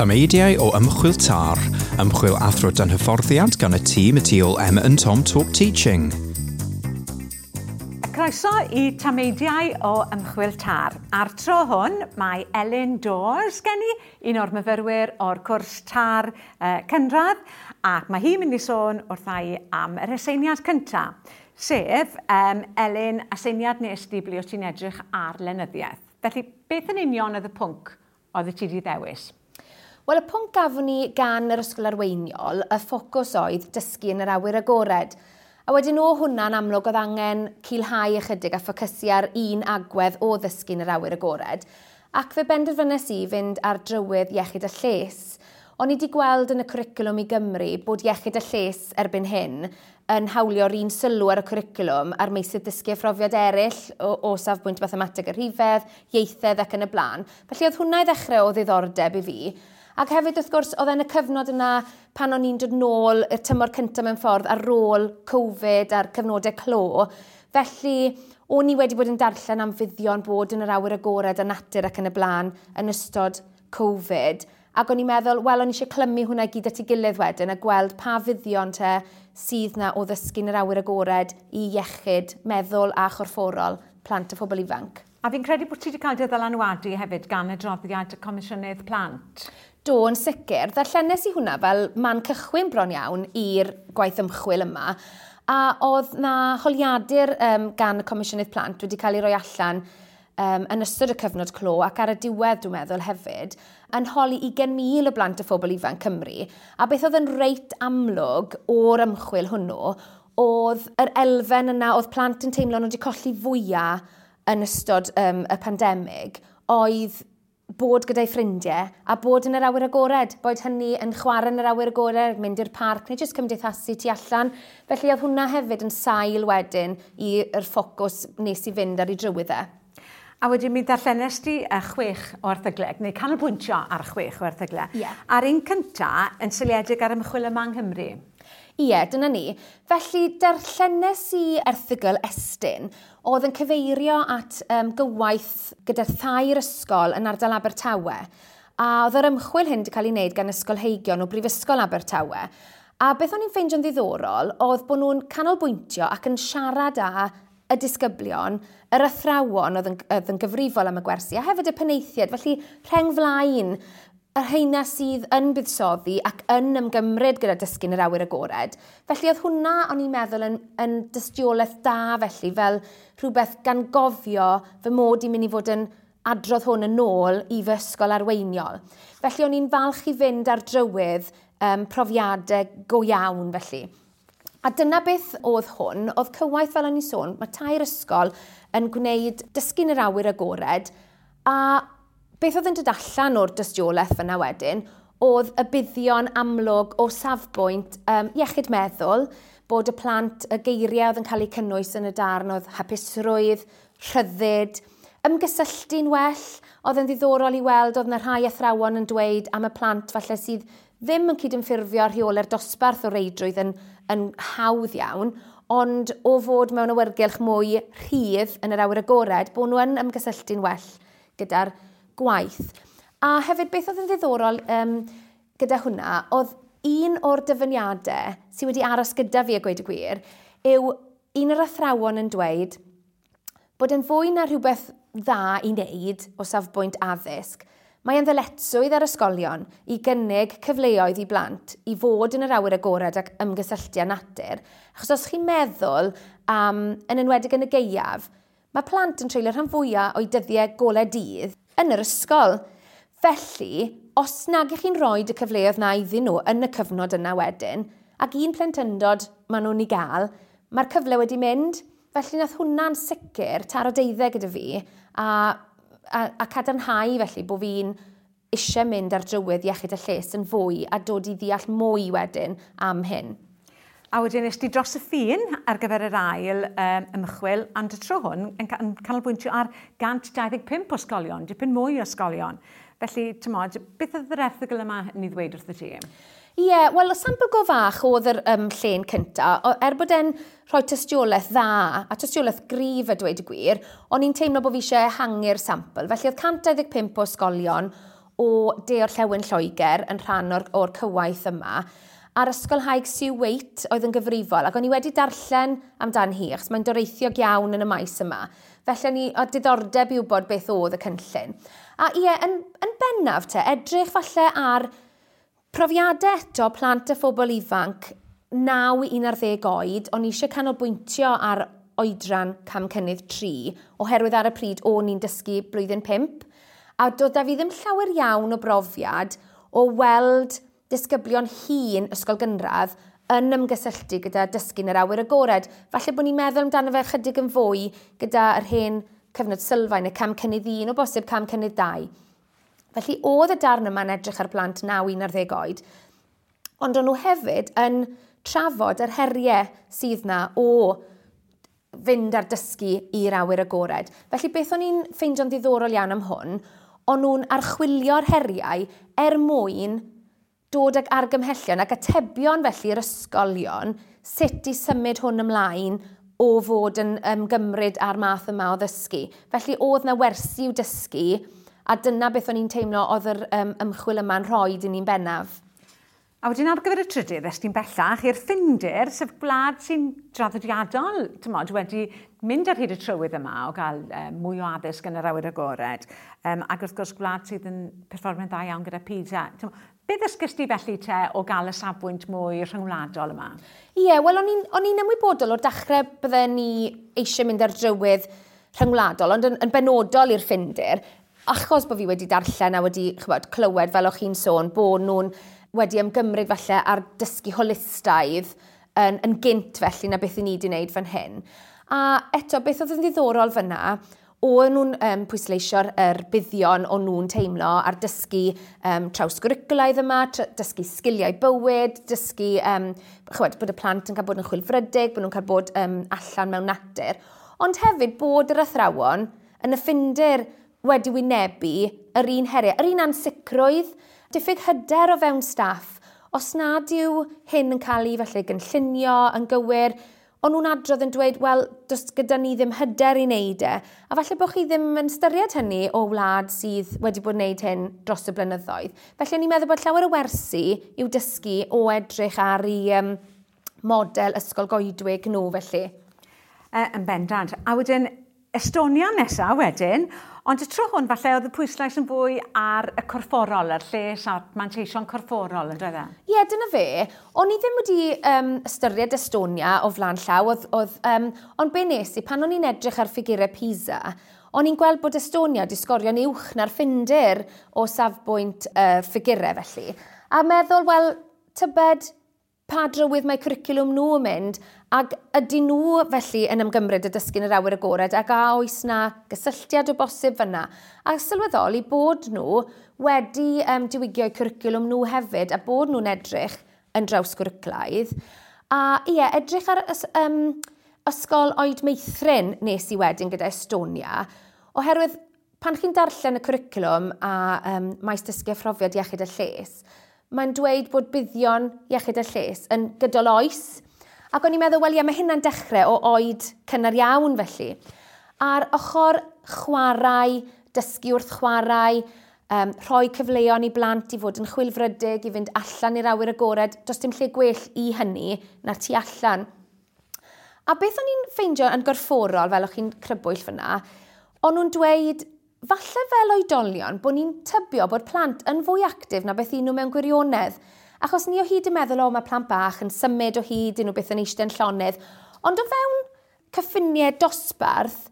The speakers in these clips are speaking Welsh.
Tameidiau o ymchwil tar, ymchwil athro dan hyfforddiant gan y tîm y tu ôl Emma and Tom Talk Teaching. Croeso i tameidiau o ymchwil tar. A'r tro hwn, mae Elin Dawes gen i, un o'r myfyrwyr o'r cwrs tar uh, cynradd, ac mae hi'n mynd i sôn wrthau am yr aseiniad cyntaf, sef um, Elin, aseiniad nes di ble o ti'n edrych ar lenyddiaeth. Felly, beth yn union oedd y pwnc oedd y ti wedi ddewis? Wel, y pwnc gafon ni gan yr ysgol arweiniol, y ffocws oedd dysgu yn yr awyr agored. A wedyn o hwnna'n amlwg oedd angen cilhau ychydig a ffocysu ar un agwedd o ddysgu yn yr awyr agored. Ac fe benderfynnes i fynd ar drywydd iechyd y lles. O'n i wedi gweld yn y cwricwlwm i Gymru bod iechyd y lles erbyn hyn yn hawlio'r un sylw ar y cwricwlwm a'r meisydd dysgu phrofiad eraill o, o safbwynt mathemateg y rhifedd, ieithedd ac yn y blaen. Felly oedd hwnna i ddechrau o ddiddordeb i fi. Ac hefyd, wrth gwrs, oedd e'n y cyfnod yna pan o'n i'n dod nôl y tymor cyntaf mewn ffordd ar ôl Covid a'r cyfnodau clo. Felly, o'n i wedi bod yn darllen am fuddion bod yn yr awyr agored a natur ac yn y blaen yn ystod Covid. Ac o'n i'n meddwl, wel, o'n i eisiau clymu hwnna gyd at ei gilydd wedyn a gweld pa fuddion te sydd na o ddysgu'n yr awyr agored i iechyd, meddwl a chorfforol plant a phobl ifanc. A fi'n credu bod ti wedi cael dy ddylanwadu hefyd gan adroddiad Comisiynydd Plant. Do, yn sicr. Ddarllenes i hwnna fel man cychwyn bron iawn i'r gwaith ymchwil yma. A oedd na holiadur um, gan y Comisiynydd Plant wedi cael ei roi allan um, yn ystod y cyfnod clo ac ar y diwedd dwi'n meddwl hefyd yn holi 20,000 o blant o phobl ifanc Cymru. A beth oedd yn reit amlwg o'r ymchwil hwnnw oedd yr elfen yna oedd plant yn teimlo nhw wedi colli fwyaf yn ystod um, y pandemig oedd bod gyda'i ffrindiau a bod yn yr awyr agored, boed hynny yn chwarae yn yr awyr agored, mynd i'r parc neu jyst cymdeithasu tu allan. Felly oedd hwnna hefyd yn sail wedyn i'r ffocws nes i fynd ar ei drywyddau. E. A wedyn mi ddarllenes ti y chwech o erthygleg, neu canolbwyntio ar chwech o erthygleg. Yeah. A'r un cynta yn syliedig ar ymchwil yma yng Nghymru. Ie, dyna ni. Felly, darllenes i erthygl estyn oedd yn cyfeirio at um, gywaith gyda'r thair ysgol yn ardal Abertawe. A oedd yr ymchwil hyn wedi cael ei wneud gan Ysgol Heigion o Brifysgol Abertawe. A beth o'n i'n ffeindio'n ddiddorol oedd bod nhw'n canolbwyntio ac yn siarad â y disgyblion, yr athrawon oedd yn, oedd yn gyfrifol am y gwersi, a hefyd y peneithiad. Felly, rheng flaen yr heina sydd yn buddsoddi ac yn ymgymryd gyda dysgu'n yr awyr agored. Felly oedd hwnna, o'n i'n meddwl, yn, yn dystiolaeth da felly, fel rhywbeth gan gofio fy mod i'n mynd i fod yn adrodd hwn yn ôl i fy ysgol arweiniol. Felly o'n i'n falch i fynd ar drywydd um, profiadau go iawn felly. A dyna beth oedd hwn, oedd cywaith fel o'n i'n sôn, mae tair ysgol yn gwneud dysgu'n yr awyr agored, a beth oedd yn dod allan o'r dystiolaeth fyna wedyn, oedd y buddion amlwg o safbwynt um, iechyd meddwl, bod y plant, y geiriau oedd yn cael eu cynnwys yn y darn oedd hapusrwydd, rhyddid, ymgysylltu'n well, oedd yn ddiddorol i weld oedd yna rhai athrawon yn dweud am y plant falle sydd ddim yn cydymffurfio rheolau'r dosbarth o reidrwydd yn, yn hawdd iawn, ond o fod mewn awyrgylch mwy rhydd yn yr awyr agored, bod nhw yn ymgysylltu'n well gyda'r gwaith. A hefyd beth oedd yn ddiddorol um, gyda hwnna, oedd un o'r dyfyniadau sydd wedi aros gyda fi a gweud y gwir, yw un o'r athrawon yn dweud bod yn fwy na rhywbeth dda i wneud o safbwynt addysg, Mae yn ddyletswydd ar ysgolion i gynnig cyfleoedd i blant i fod yn yr awyr agored ac ymgysylltu â natur. Achos os chi'n meddwl am, yn enwedig yn y geiaf, mae plant yn treulio rhan fwyaf o'i dyddiau golau dydd yn yr ysgol. Felly, os nag ych chi'n rhoi y cyfleoedd na iddyn nhw yn y cyfnod yna wedyn, ac un plentyndod maen nhw'n ei gael, mae'r cyfle wedi mynd. Felly nath hwnna'n sicr taro deuddeg gyda fi a, a, a cadarnhau felly bod fi'n eisiau mynd ar drywydd iechyd y lles yn fwy a dod i ddeall mwy wedyn am hyn. A wedyn nes di dros y ffin ar gyfer yr ail um, ymchwil, ond y tro hwn yn, yn canolbwyntio ar 125 ysgolion, dipyn mwy o ysgolion. Felly, ti'n modd, beth oedd yr erthigol yma yn ei ddweud wrth y ti? Ie, yeah, wel, y sampl go fach oedd yr um, lle'n cynta, er bod e'n rhoi tystiolaeth dda, a tystiolaeth grif a dweud y gwir, o'n i'n teimlo bod fi eisiau hangu'r sampl. Felly oedd 125 o ysgolion o de o'r llewn Lloegr yn rhan o'r, or cywaith yma a'r ysgol haig Sue Waite oedd yn gyfrifol, ac o'n i wedi darllen amdan hi, achos mae'n doreithiog iawn yn y maes yma. Felly ni o diddordeb i wybod beth oedd y cynllun. A ie, yn, yn bennaf te, edrych falle ar profiadau eto plant y phobl ifanc 9 i 11 oed, o'n i eisiau canolbwyntio ar oedran cam cynnydd 3, oherwydd ar y pryd o'n i'n dysgu blwyddyn 5, a dod da fi ddim llawer iawn o brofiad o weld disgyblion hun ysgol gynradd yn ymgysylltu gyda dysgu'n yr awyr agored. Falle bod ni'n meddwl amdano fe chydig yn fwy gyda yr hen cyfnod sylfaen, y cam cynnydd un o bosib cam cynnydd dau. Felly oedd y darn yma'n edrych ar blant 9-11 oed, ond o'n nhw hefyd yn trafod yr heriau sydd na o fynd ar dysgu i'r awyr agored. Felly beth o'n i'n ffeindio'n ddiddorol iawn am hwn, o'n nhw'n archwilio'r heriau er mwyn dod ag argymhellion ac atebion felly yr ysgolion sut i symud hwn ymlaen o fod yn ymgymryd ar math yma o ddysgu. Felly oedd na wersi i'w dysgu a dyna beth o'n i'n teimlo oedd yr um, ymchwil yma'n rhoi i ni'n bennaf. A wedyn ar gyfer y trydydd, es ti'n bellach i'r ffindir, sef gwlad sy'n draddodiadol, tymod, wedi mynd ar hyd y trywydd yma o gael um, mwy o addysg yn yr awyr agored. Um, ac wrth gwrs, gwlad sydd yn perfformio'n dda iawn gyda PISA. Be ddysgys ti felly te o gael y safbwynt mwy rhyngwladol yma? Ie, yeah, wel o'n i'n ymwybodol o'r dachrau bydden ni eisiau mynd ar drywydd rhyngwladol, ond yn, yn benodol i'r ffindir, achos bod fi wedi darllen a wedi chybod, clywed fel o'ch chi'n sôn bod nhw'n wedi ymgymryd falle ar dysgu holistaidd yn, yn gynt felly na beth i ni wedi wneud fan hyn. A eto, beth oedd yn ddiddorol fyna, o'n nhw'n um, pwysleisio'r er buddion o'n nhw'n teimlo ar dysgu um, trawsgwricwlaidd yma, dysgu sgiliau bywyd, dysgu um, chwed, bod y plant yn cael bod yn chwilfrydig, bod nhw'n cael bod um, allan mewn natur. Ond hefyd bod yr athrawon yn y ffindir wedi wynebu yr un heriau, yr un ansicrwydd, diffyg hyder o fewn staff. Os nad yw hyn yn cael ei falle gynllunio yn gywir, ond nhw'n adrodd yn dweud, wel, does gyda ni ddim hyder i wneud e. A falle bod chi ddim yn styried hynny o wlad sydd wedi bod yn wneud hyn dros y blynyddoedd. Felly ni'n meddwl bod llawer o wersi i'w dysgu o edrych ar ei um, model ysgol goedwig nhw felly. E, yn bendant. A wedyn, Estonia nesaf wedyn, ond y tro hwn falle oedd y pwyslais yn fwy ar y corfforol, yr lles a'r manteision corfforol, yn dweud e? Ie, yeah, dyna fe. O'n i ddim wedi um, ystyried Estonia o flan llaw, oedd, oedd, um, ond be nes i, pan o'n i'n edrych ar ffigurau Pisa, o'n i'n gweld bod Estonia wedi sgorio'n uwch na'r ffindir o safbwynt uh, ffigurau felly. A meddwl, wel, tybed, pa drywydd mae cwricwlwm nhw yn mynd, Ac ydy nhw felly yn ymgymryd y dysgu'n yr awyr agored ac a oes na gysylltiad o bosib fyna. A sylweddoli bod nhw wedi um, diwygio cwricwlwm nhw hefyd a bod nhw'n edrych yn draws gwriclaidd. A ie, edrych ar ys, um, ysgol oed meithrin nes i wedyn gyda Estonia, oherwydd pan chi'n darllen y cwricwlwm a um, maes dysgu phrofiad iechyd a lles, mae'n dweud bod buddion iechyd a lles yn gydol oes, Ac o'n i'n meddwl, wel ie, mae hynna'n dechrau o oed cynnar iawn felly. A'r ochr chwarae, dysgu wrth chwarae, um, rhoi cyfleon i blant i fod yn chwilfrydig, i fynd allan i'r awyr agored, does dim lle gwell i hynny na'r tu allan. A beth o'n i'n ffeindio yn gorfforol fel o'ch chi'n crybwyll fyna, o'n nhw'n dweud, falle fel oedolion, bod ni'n tybio bod plant yn fwy actif na beth un nhw mewn gwirionedd. Achos ni o hyd yn meddwl, o, mae plant bach yn symud o hyd, nhw beth yn eistedd llonydd. Ond o fewn cyffiniau dosbarth,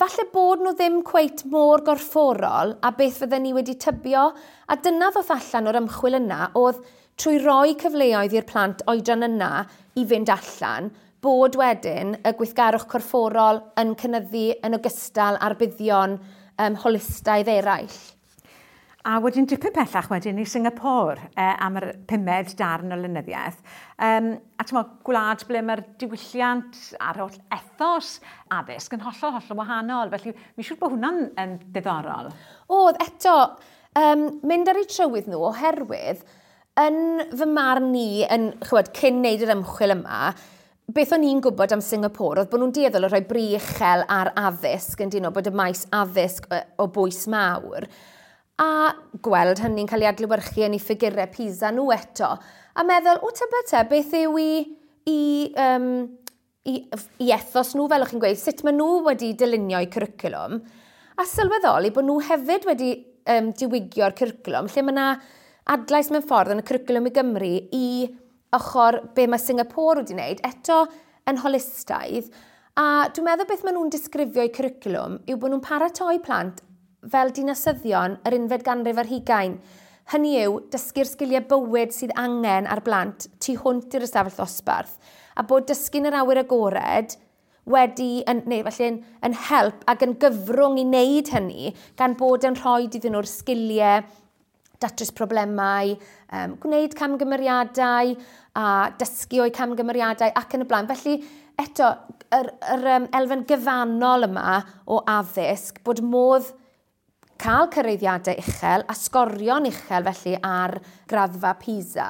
falle bod nhw ddim cweit mor gorfforol a beth fydden ni wedi tybio. A dyna ddoth allan o'r ymchwil yna oedd trwy roi cyfleoedd i'r plant oedran yna i fynd allan, bod wedyn y gweithgarwch corfforol yn cynyddu yn ogystal ar buddion um, holistaidd eraill. A wedyn dipyn pellach wedyn i Singapore eh, am yr pumed darn o lynyddiaeth. Um, a ti'n gwlad ble mae'r diwylliant a'r holl ethos addysg yn hollol, hollol wahanol. Felly, mi siŵr bod hwnna'n yn diddorol. Oedd, eto, um, mynd ar ei trywydd nhw oherwydd, yn fy marn ni, yn, chwed, cyn neud yr ymchwil yma, beth o'n i'n gwybod am Singapore oedd bod nhw'n dieddol o rhoi briechel ar addysg yn dyn nhw bod y maes addysg o, o bwys mawr a gweld hynny'n cael ei adlywyrchu yn ei ffigurau PISA nhw eto. A meddwl, o te te, beth yw i, i, um, i, i ethos nhw, fel o'ch chi'n gweud, sut maen nhw wedi dylunio i cwricwlwm. A sylweddoli bod nhw hefyd wedi um, diwygio'r cwricwlwm, lle mae yna adlais mewn ffordd yn y cwricwlwm i Gymru i ochr be mae Singapore wedi wneud, eto yn holistaidd. A dwi'n meddwl beth maen nhw'n disgrifio i cwricwlwm yw bod nhw'n paratoi plant fel dinasyddion yr unfed ganrif ar hugain. Hynny yw, dysgu'r sgiliau bywyd sydd angen ar blant tu hwnt i'r ystafell ddosbarth, a bod dysgu'n yr awyr agored wedi, yn, neu felly, yn help ac yn gyfrwng i wneud hynny gan bod yn rhoi iddyn nhw'r sgiliau, datrys problemau, um, gwneud camgymeriadau a dysgu o'i camgymeriadau ac yn y blaen. Felly, eto, yr, yr um, elfen gyfannol yma o addysg, bod modd cael cyrreiddiadau uchel a sgorion uchel felly ar graddfa PISA,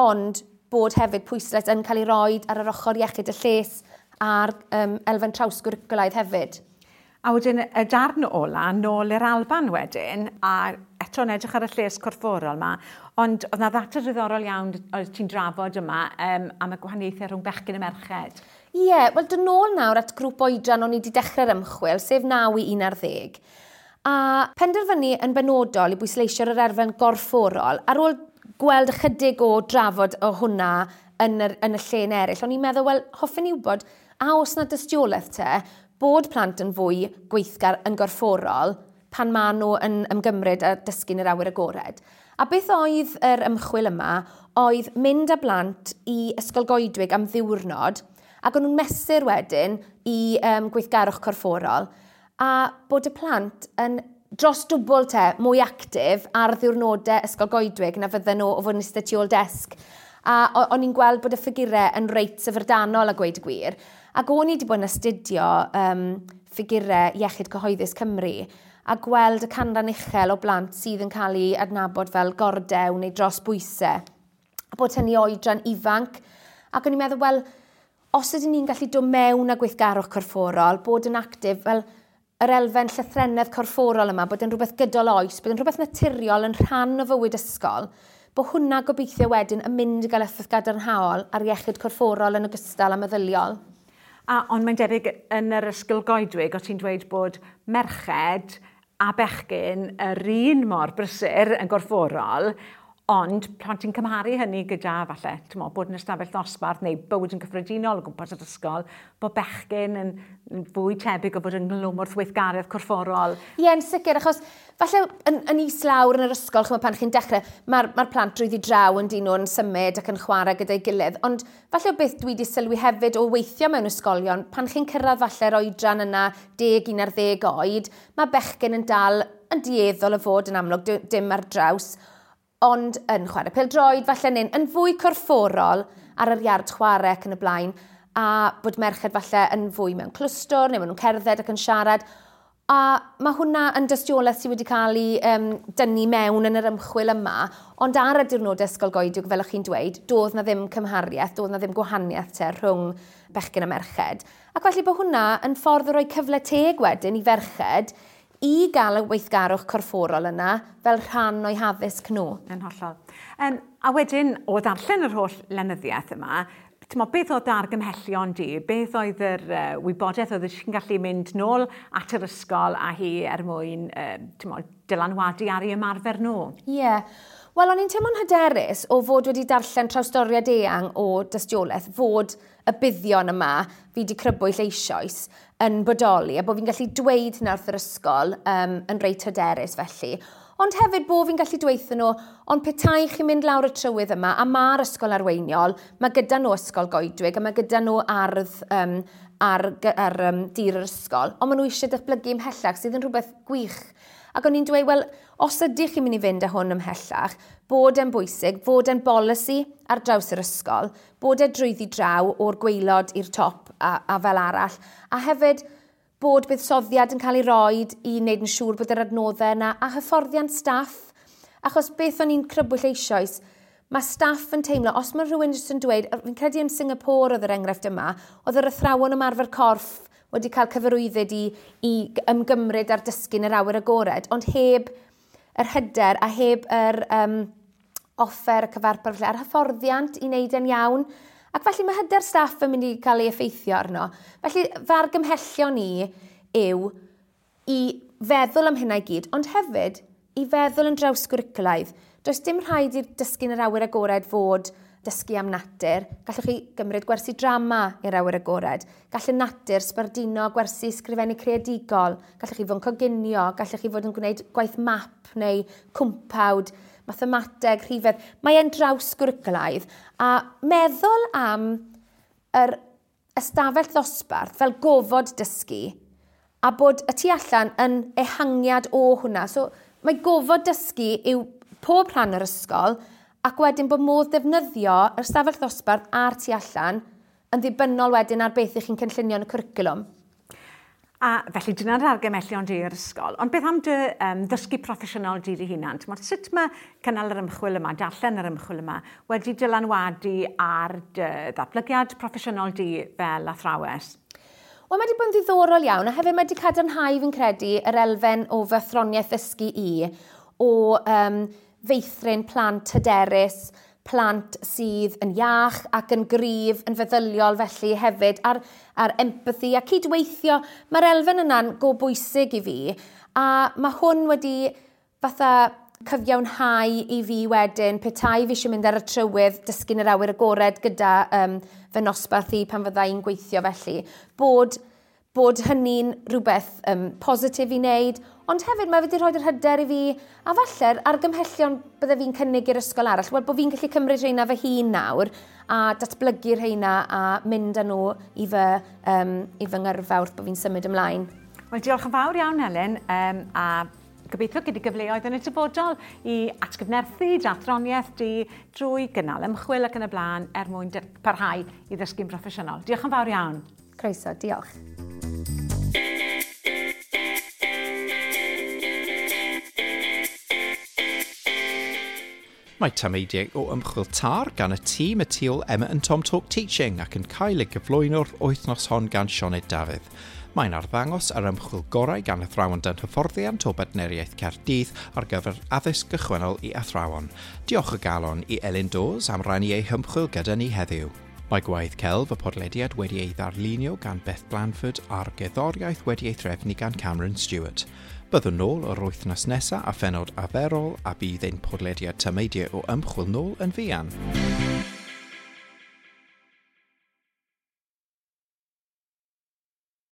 ond bod hefyd pwyslais yn cael ei roi ar yr ochr iechyd y lles a'r um, elfen trawsgwrgwlaidd hefyd. A wedyn y darn ola, nôl i'r Alban wedyn, a eto'n edrych ar y lles corfforol yma, ond oedd na ddata ddiddorol iawn oedd ti'n drafod yma um, am y gwahaniaethau rhwng bechgyn y merched. Ie, yeah, wel dyn nôl nawr at grŵp oedran o'n i wedi dechrau'r ymchwil, sef 9 i 11 a penderfynu yn benodol i bwysleisio'r yr erfen gorfforol ar ôl gweld ychydig o drafod o hwnna yn, yr, yn y lle'n eraill. O'n i'n meddwl, wel, hoffwn i wybod, a os na dystiolaeth te, bod plant yn fwy gweithgar yn gorfforol pan maen nhw yn ymgymryd a dysgu'n yr awyr agored. A beth oedd yr ymchwil yma oedd mynd â blant i ysgolgoedwig am ddiwrnod ac o'n nhw'n mesur wedyn i um, gweithgarwch corfforol a bod y plant yn dros dwbl te, mwy actif ar ddiwrnodau ysgol goedwig na fydden nhw o fod yn eistedd tu ôl desg. A o'n i'n gweld bod y ffigurau yn reit syfrdanol a gweud y gwir. Ac o'n i wedi bod yn astudio um, ffigurau iechyd cyhoeddus Cymru a gweld y canran uchel o blant sydd yn cael ei adnabod fel gordew neu dros bwysau. A bod hynny oedran ifanc. Ac o'n i'n meddwl, wel, os ydyn ni'n gallu dod mewn â gweithgarwch corfforol, bod yn actif, fel, well, yr elfen llythrennedd corfforol yma, bod yn rhywbeth gydol oes, bod yn rhywbeth naturiol yn rhan o fywyd ysgol, bod hwnna gobeithio wedyn yn mynd i gael effaith gadarnhaol ar iechyd corfforol yn ogystal a meddyliol. A, ond mae'n debyg yn yr ysgol goedwig, o ti'n dweud bod merched a bechgyn yr un mor brysur yn gorfforol, Ond pan ti'n cymharu hynny gyda falle, mo, bod yn ystafell ddosbarth neu bywyd yn cyffredinol o gwmpas yr ysgol, bod bechgyn yn, yn fwy tebyg o bod yn glwm glwmwrth weithgaredd corfforol. Ie, yn sicr, achos falle yn, yn is lawr yn yr ysgol, chyma pan chi'n dechrau, mae'r ma plant drwyddi draw yn dyn nhw'n symud ac yn chwarae gyda'i gilydd. Ond falle o beth dwi wedi sylwi hefyd o weithio mewn ysgolion, pan chi'n cyrraedd falle'r oedran yna 10 ar 10 oed, mae bechgyn yn dal yn dieddol y fod yn amlwg dim ar draws ond yn chwarae pildroed, falle neu'n yn fwy corfforol ar yr iard chwarae ac yn y blaen, a bod merched falle yn fwy mewn clwstwr, neu maen nhw'n cerdded ac yn siarad. A mae hwnna yn dystiolaeth sydd wedi cael ei um, dynnu mewn yn yr ymchwil yma, ond ar y dirnodau ysgolgoediwg, fel ych chi'n dweud, doedd na ddim cymhariaeth, doedd na ddim gwahaniaeth te rhwng bechgyn a merched. Ac felly bod hwnna yn ffordd o roi cyfle teg wedyn i ferched i gael y weithgarwch corfforol yna fel rhan o'i haddysg nhw. Yn hollol. Um, a wedyn, o ddarllen yr holl lenyddiaeth yma, Tyma, beth oedd argymhellion di? Beth oedd yr uh, wybodaeth oedd ti'n gallu mynd nôl at yr ysgol a hi er mwyn uh, dylanwadu ar ei ymarfer nhw? Ie. Yeah. Wel, o'n i'n teimlo'n hyderus o fod wedi darllen trawstoriad eang o dystiolaeth, fod y buddion yma fi wedi crybwyll eisoes yn bodoli a bod fi'n gallu dweud hynna wrth yr ysgol um, yn reit hyderus felly. Ond hefyd bod fi'n gallu dweithio nhw, ond petai chi'n mynd lawr y trywydd yma a mae'r ysgol arweiniol, mae gyda nhw ysgol goedwig a mae gyda nhw ardd um, ar, ar um, dir yr ysgol, ond maen nhw eisiau datblygu ymhellach sydd yn rhywbeth gwych. Ac o'n i'n dweud, wel, os ydych chi'n mynd i fynd â hwn ymhellach, bod e'n bwysig, fod e'n bolisi ar draws yr ysgol, bod e drwyddi draw o'r gweilod i'r top a, a fel arall, a hefyd bod buddsoddiad yn cael ei roed i wneud yn siŵr bod yr adnoddau yna a hyfforddiant staff. Achos beth o'n i'n crybwyll eisoes, mae staff yn teimlo, os mae rhywun jyst yn dweud, fi'n credu yn Singapore oedd yr enghraifft yma, oedd yr athrawon ymarfer corff wedi cael cyfarwyddyd i, i ymgymryd ar dysgu'n yr awyr agored, ond heb yr hyder a heb yr um, offer y cyfarpar felly, a'r hyfforddiant i wneud yn iawn. Ac felly mae hyder staff yn mynd i cael ei effeithio arno. Felly fargymhellio ni yw i feddwl am hynna i gyd, ond hefyd i feddwl yn draws gwriclaidd. Does dim rhaid i dysgu'n yr awyr agored fod dysgu am natur, gallwch chi gymryd gwersi drama i'r awyr agored, gall y natur sbarduno gwersi sgrifennu creadigol, gallwch chi fod yn coginio, gallwch chi fod yn gwneud gwaith map neu cwmpawd, mathemateg, rhifedd. Mae e'n draws gwriclaidd a meddwl am yr ystafell ddosbarth fel gofod dysgu a bod y tu allan yn ehangiad o hwnna. So, mae gofod dysgu yw pob rhan yr ysgol, ac wedyn bod modd defnyddio yr stafell ddosbarth a'r tu allan yn ddibynnol wedyn ar beth ych chi'n cynllunio yn y cwricwlwm. A felly dyna'r argymellion di yr ysgol. Ond beth am dy um, ddysgu proffesiynol di di hunan? Mor, sut mae cynnal yr ymchwil yma, darllen yr ymchwil yma, wedi dylanwadu ar dy ddatblygiad proffesiynol di fel athrawes? Wel, mae wedi bod yn ddiddorol iawn, a hefyd mae wedi cadarnhau fi'n credu yr elfen o fythroniaeth ddysgu i, o um, feithrin plant hyderus, plant sydd yn iach ac yn gryf, yn feddyliol felly hefyd, a'r, ar empathy a cydweithio. Mae'r elfen yna'n go bwysig i fi, a mae hwn wedi fatha cyfiawnhau i fi wedyn petai fi eisiau mynd ar y trywydd dysgu'n yr awyr agored gyda um, fy nosbarth i pan fydda i'n gweithio felly, bod bod hynny'n rhywbeth um, positif i wneud, ond hefyd mae fe wedi rhoi'r hyder i fi, a falle'r argymhellion bydde fi'n cynnig i'r ysgol arall, wel bod fi'n gallu cymryd rheina fy hun nawr, a datblygu rheina a mynd â nhw i fy, um, i fy ngyrfa wrth bod fi'n symud ymlaen. Wel, diolch yn fawr iawn, Helen, um, a gobeithio gyda gyfleoedd yn y dyfodol i atgyfnerthu dathroniaeth di drwy gynnal ymchwil ac yn y blaen er mwyn parhau i ddysgu'n broffesiynol. Diolch yn fawr iawn. Croeso, diolch. Mae tameidiau o ymchwil tar gan y tîm y tu ôl Emma and Tom Talk Teaching ac yn cael ei gyflwyno wythnos hon gan Sioned Dafydd. Mae'n arddangos ar ymchwil gorau gan athrawon dan hyfforddiant o Bedneriaeth Caerdydd ar gyfer addysg gychwennol i athrawon. Diolch y galon i Elin Dawes am rannu ei hymchwil gyda ni heddiw. Mae Gwaith Celf y podlediad wedi ei ddarlunio gan Beth Blanford a'r geddoriaeth wedi ei threfnu gan Cameron Stewart. Byddwn nôl o'r wythnos nesaf a phenod aferol a bydd ein podlediad tymeidiau o ymchwil nôl yn fuan.